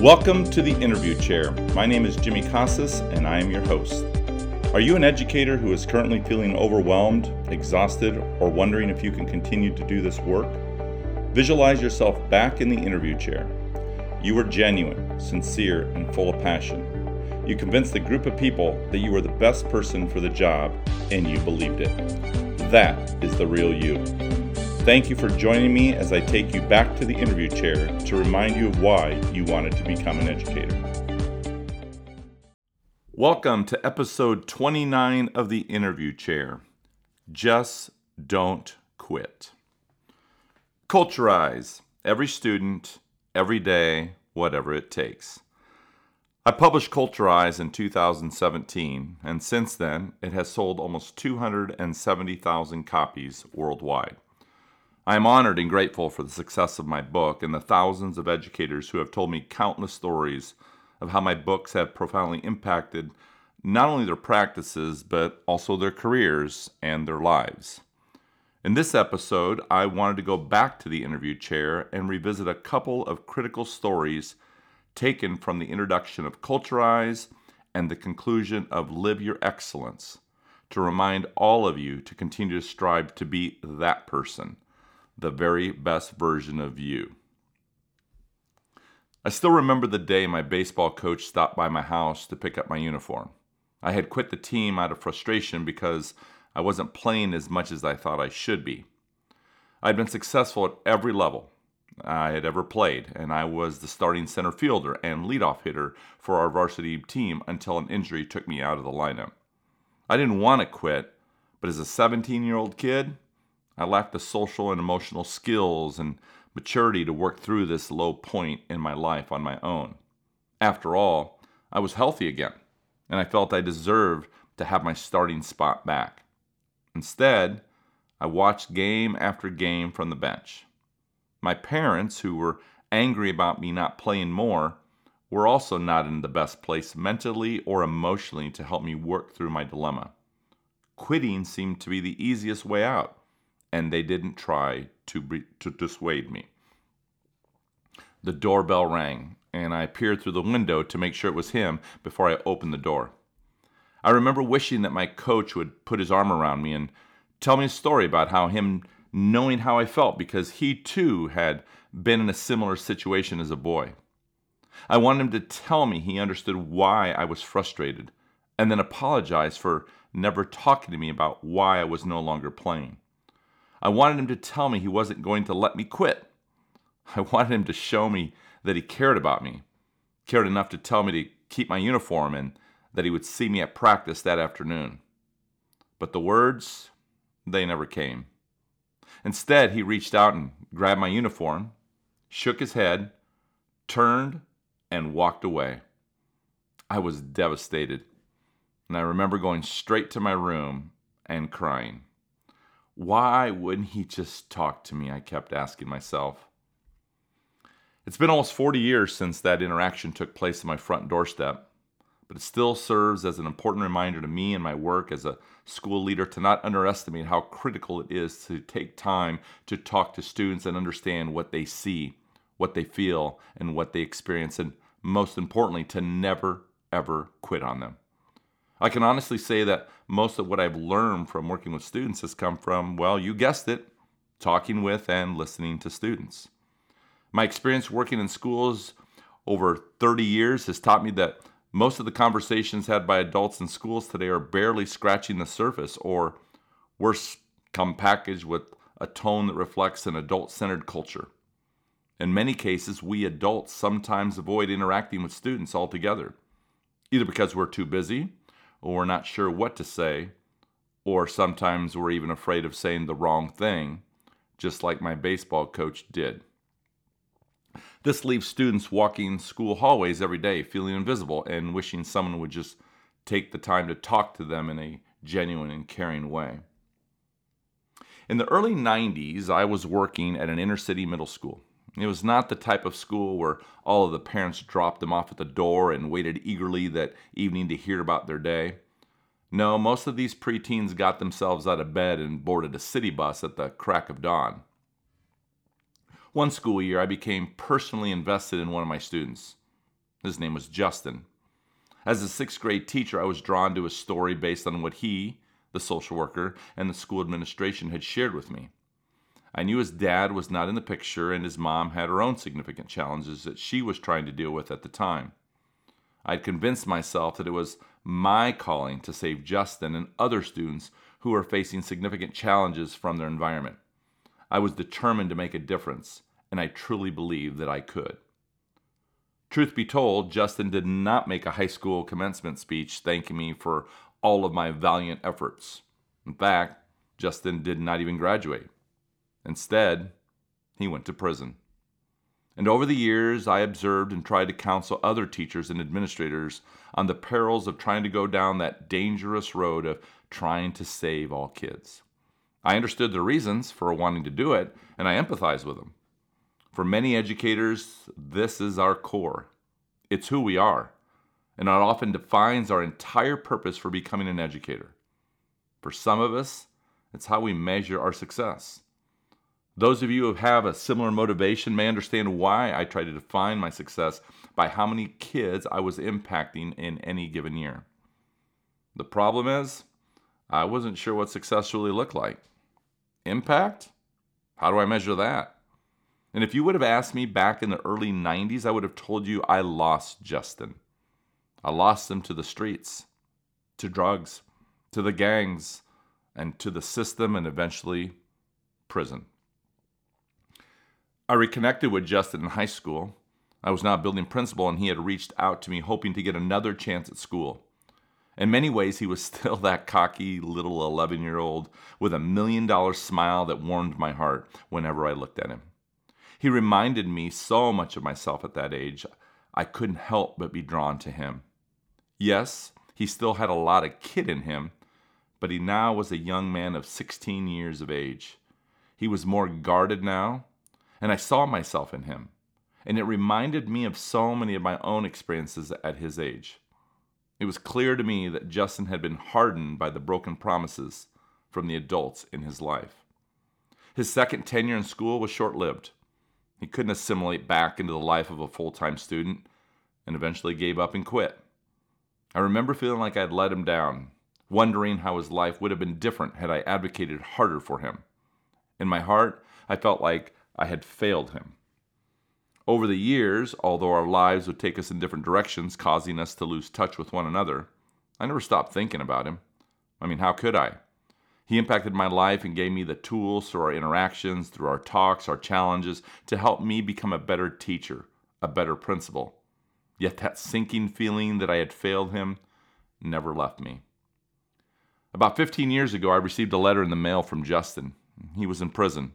Welcome to the interview chair. My name is Jimmy Casas and I am your host. Are you an educator who is currently feeling overwhelmed, exhausted, or wondering if you can continue to do this work? Visualize yourself back in the interview chair. You were genuine, sincere, and full of passion. You convinced the group of people that you were the best person for the job, and you believed it. That is the real you. Thank you for joining me as I take you back to the interview chair to remind you of why you wanted to become an educator. Welcome to episode 29 of the interview chair. Just don't quit. Culturize every student, every day, whatever it takes. I published Culturize in 2017, and since then it has sold almost 270,000 copies worldwide. I am honored and grateful for the success of my book and the thousands of educators who have told me countless stories of how my books have profoundly impacted not only their practices, but also their careers and their lives. In this episode, I wanted to go back to the interview chair and revisit a couple of critical stories taken from the introduction of Culturize and the conclusion of Live Your Excellence to remind all of you to continue to strive to be that person the very best version of you. I still remember the day my baseball coach stopped by my house to pick up my uniform. I had quit the team out of frustration because I wasn't playing as much as I thought I should be. I had been successful at every level I had ever played, and I was the starting center fielder and leadoff hitter for our varsity team until an injury took me out of the lineup. I didn't want to quit, but as a 17 year old kid, I lacked the social and emotional skills and maturity to work through this low point in my life on my own. After all, I was healthy again, and I felt I deserved to have my starting spot back. Instead, I watched game after game from the bench. My parents, who were angry about me not playing more, were also not in the best place mentally or emotionally to help me work through my dilemma. Quitting seemed to be the easiest way out and they didn't try to, be, to dissuade me. The doorbell rang, and I peered through the window to make sure it was him before I opened the door. I remember wishing that my coach would put his arm around me and tell me a story about how him knowing how I felt because he too had been in a similar situation as a boy. I wanted him to tell me he understood why I was frustrated and then apologize for never talking to me about why I was no longer playing. I wanted him to tell me he wasn't going to let me quit. I wanted him to show me that he cared about me, cared enough to tell me to keep my uniform and that he would see me at practice that afternoon. But the words, they never came. Instead, he reached out and grabbed my uniform, shook his head, turned, and walked away. I was devastated, and I remember going straight to my room and crying. Why wouldn't he just talk to me? I kept asking myself. It's been almost 40 years since that interaction took place in my front doorstep, but it still serves as an important reminder to me and my work as a school leader to not underestimate how critical it is to take time to talk to students and understand what they see, what they feel, and what they experience, and most importantly, to never, ever quit on them. I can honestly say that most of what I've learned from working with students has come from, well, you guessed it, talking with and listening to students. My experience working in schools over 30 years has taught me that most of the conversations had by adults in schools today are barely scratching the surface, or worse, come packaged with a tone that reflects an adult centered culture. In many cases, we adults sometimes avoid interacting with students altogether, either because we're too busy or we're not sure what to say, or sometimes we're even afraid of saying the wrong thing, just like my baseball coach did. This leaves students walking school hallways every day feeling invisible and wishing someone would just take the time to talk to them in a genuine and caring way. In the early 90s, I was working at an inner city middle school. It was not the type of school where all of the parents dropped them off at the door and waited eagerly that evening to hear about their day. No, most of these preteens got themselves out of bed and boarded a city bus at the crack of dawn. One school year, I became personally invested in one of my students. His name was Justin. As a sixth grade teacher, I was drawn to his story based on what he, the social worker, and the school administration had shared with me. I knew his dad was not in the picture, and his mom had her own significant challenges that she was trying to deal with at the time. I'd convinced myself that it was my calling to save Justin and other students who were facing significant challenges from their environment. I was determined to make a difference, and I truly believed that I could. Truth be told, Justin did not make a high school commencement speech thanking me for all of my valiant efforts. In fact, Justin did not even graduate. Instead, he went to prison. And over the years, I observed and tried to counsel other teachers and administrators on the perils of trying to go down that dangerous road of trying to save all kids. I understood the reasons for wanting to do it, and I empathized with them. For many educators, this is our core. It's who we are, and it often defines our entire purpose for becoming an educator. For some of us, it's how we measure our success. Those of you who have a similar motivation may understand why I try to define my success by how many kids I was impacting in any given year. The problem is, I wasn't sure what success really looked like. Impact? How do I measure that? And if you would have asked me back in the early 90s, I would have told you I lost Justin. I lost him to the streets, to drugs, to the gangs, and to the system, and eventually prison. I reconnected with Justin in high school. I was now a building principal, and he had reached out to me hoping to get another chance at school. In many ways, he was still that cocky little 11 year old with a million dollar smile that warmed my heart whenever I looked at him. He reminded me so much of myself at that age, I couldn't help but be drawn to him. Yes, he still had a lot of kid in him, but he now was a young man of 16 years of age. He was more guarded now, and I saw myself in him. And it reminded me of so many of my own experiences at his age. It was clear to me that Justin had been hardened by the broken promises from the adults in his life. His second tenure in school was short lived. He couldn't assimilate back into the life of a full time student and eventually gave up and quit. I remember feeling like I had let him down, wondering how his life would have been different had I advocated harder for him. In my heart, I felt like I had failed him. Over the years, although our lives would take us in different directions, causing us to lose touch with one another, I never stopped thinking about him. I mean, how could I? He impacted my life and gave me the tools through our interactions, through our talks, our challenges, to help me become a better teacher, a better principal. Yet that sinking feeling that I had failed him never left me. About 15 years ago, I received a letter in the mail from Justin. He was in prison.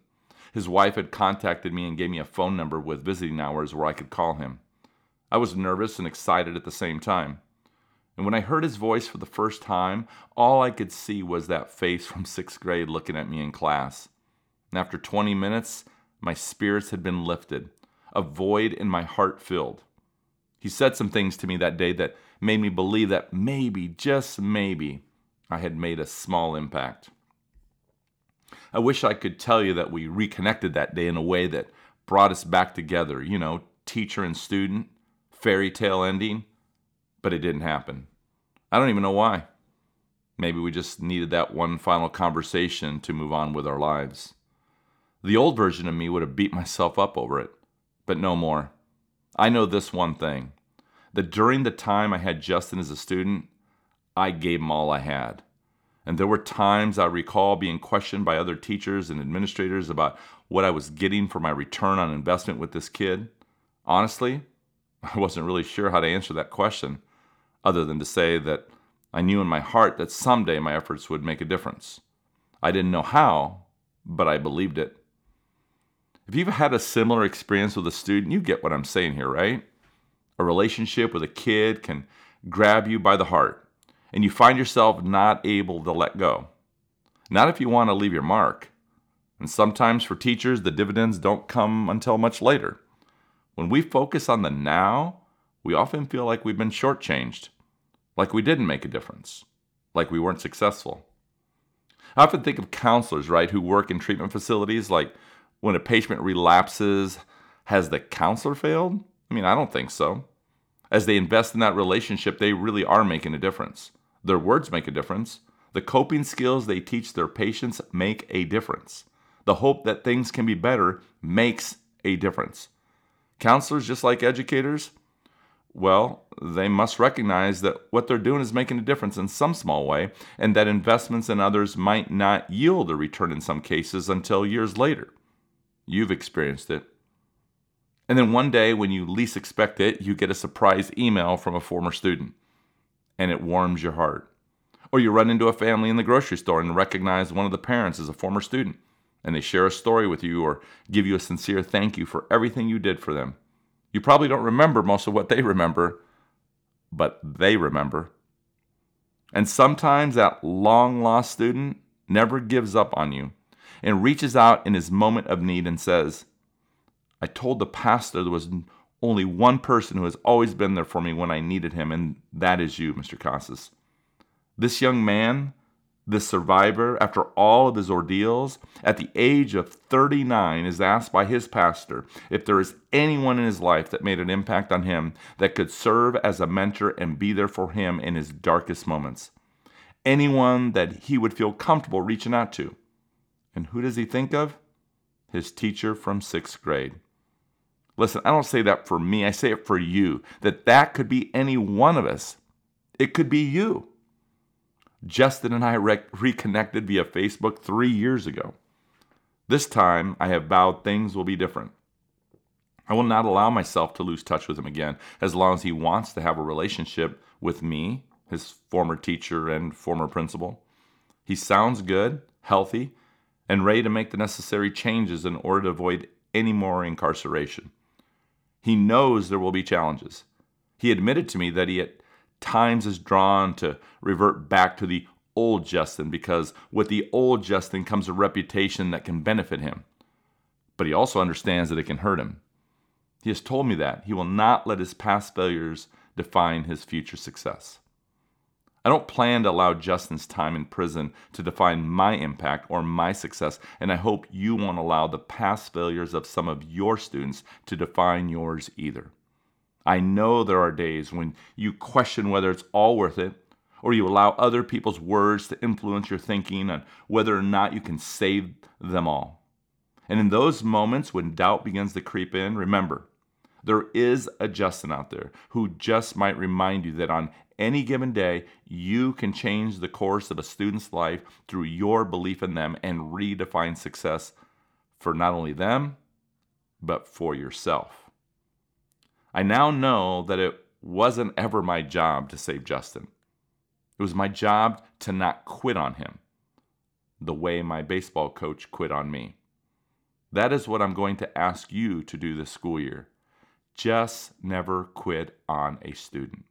His wife had contacted me and gave me a phone number with visiting hours where I could call him. I was nervous and excited at the same time. And when I heard his voice for the first time, all I could see was that face from sixth grade looking at me in class. And after 20 minutes, my spirits had been lifted, a void in my heart filled. He said some things to me that day that made me believe that maybe, just maybe, I had made a small impact. I wish I could tell you that we reconnected that day in a way that brought us back together, you know, teacher and student, fairy tale ending, but it didn't happen. I don't even know why. Maybe we just needed that one final conversation to move on with our lives. The old version of me would have beat myself up over it, but no more. I know this one thing that during the time I had Justin as a student, I gave him all I had. And there were times I recall being questioned by other teachers and administrators about what I was getting for my return on investment with this kid. Honestly, I wasn't really sure how to answer that question, other than to say that I knew in my heart that someday my efforts would make a difference. I didn't know how, but I believed it. If you've had a similar experience with a student, you get what I'm saying here, right? A relationship with a kid can grab you by the heart and you find yourself not able to let go. Not if you want to leave your mark. And sometimes for teachers, the dividends don't come until much later. When we focus on the now, we often feel like we've been shortchanged, like we didn't make a difference, like we weren't successful. I often think of counselors, right, who work in treatment facilities, like when a patient relapses, has the counselor failed? I mean, I don't think so. As they invest in that relationship, they really are making a difference. Their words make a difference. The coping skills they teach their patients make a difference. The hope that things can be better makes a difference. Counselors, just like educators, well, they must recognize that what they're doing is making a difference in some small way, and that investments in others might not yield a return in some cases until years later. You've experienced it. And then one day, when you least expect it, you get a surprise email from a former student, and it warms your heart. Or you run into a family in the grocery store and recognize one of the parents as a former student, and they share a story with you or give you a sincere thank you for everything you did for them. You probably don't remember most of what they remember, but they remember. And sometimes that long lost student never gives up on you and reaches out in his moment of need and says, I told the pastor there was only one person who has always been there for me when I needed him, and that is you, Mr. Casas. This young man this survivor, after all of his ordeals, at the age of 39, is asked by his pastor if there is anyone in his life that made an impact on him that could serve as a mentor and be there for him in his darkest moments. Anyone that he would feel comfortable reaching out to. And who does he think of? His teacher from sixth grade. Listen, I don't say that for me, I say it for you, that that could be any one of us. It could be you. Justin and I re- reconnected via Facebook three years ago. This time, I have vowed things will be different. I will not allow myself to lose touch with him again as long as he wants to have a relationship with me, his former teacher and former principal. He sounds good, healthy, and ready to make the necessary changes in order to avoid any more incarceration. He knows there will be challenges. He admitted to me that he at times is drawn to revert back to the old Justin because with the old Justin comes a reputation that can benefit him. But he also understands that it can hurt him. He has told me that he will not let his past failures define his future success. I don't plan to allow Justin's time in prison to define my impact or my success, and I hope you won't allow the past failures of some of your students to define yours either. I know there are days when you question whether it's all worth it, or you allow other people's words to influence your thinking on whether or not you can save them all. And in those moments when doubt begins to creep in, remember, there is a Justin out there who just might remind you that on any given day, you can change the course of a student's life through your belief in them and redefine success for not only them, but for yourself. I now know that it wasn't ever my job to save Justin. It was my job to not quit on him the way my baseball coach quit on me. That is what I'm going to ask you to do this school year. Just never quit on a student.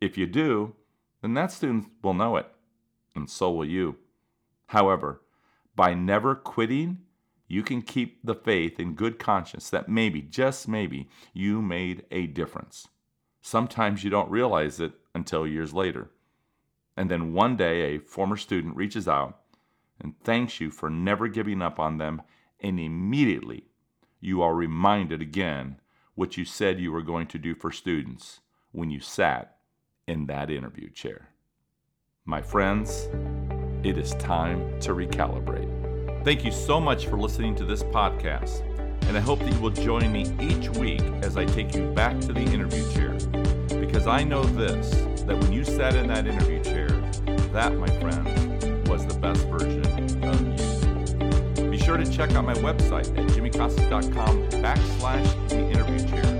If you do, then that student will know it, and so will you. However, by never quitting, you can keep the faith in good conscience that maybe, just maybe, you made a difference. Sometimes you don't realize it until years later. And then one day a former student reaches out and thanks you for never giving up on them, and immediately you are reminded again what you said you were going to do for students when you sat in that interview chair. My friends, it is time to recalibrate. Thank you so much for listening to this podcast, and I hope that you will join me each week as I take you back to the interview chair. Because I know this that when you sat in that interview chair, that, my friend, was the best version to check out my website at jimmycasas.com backslash the interview chair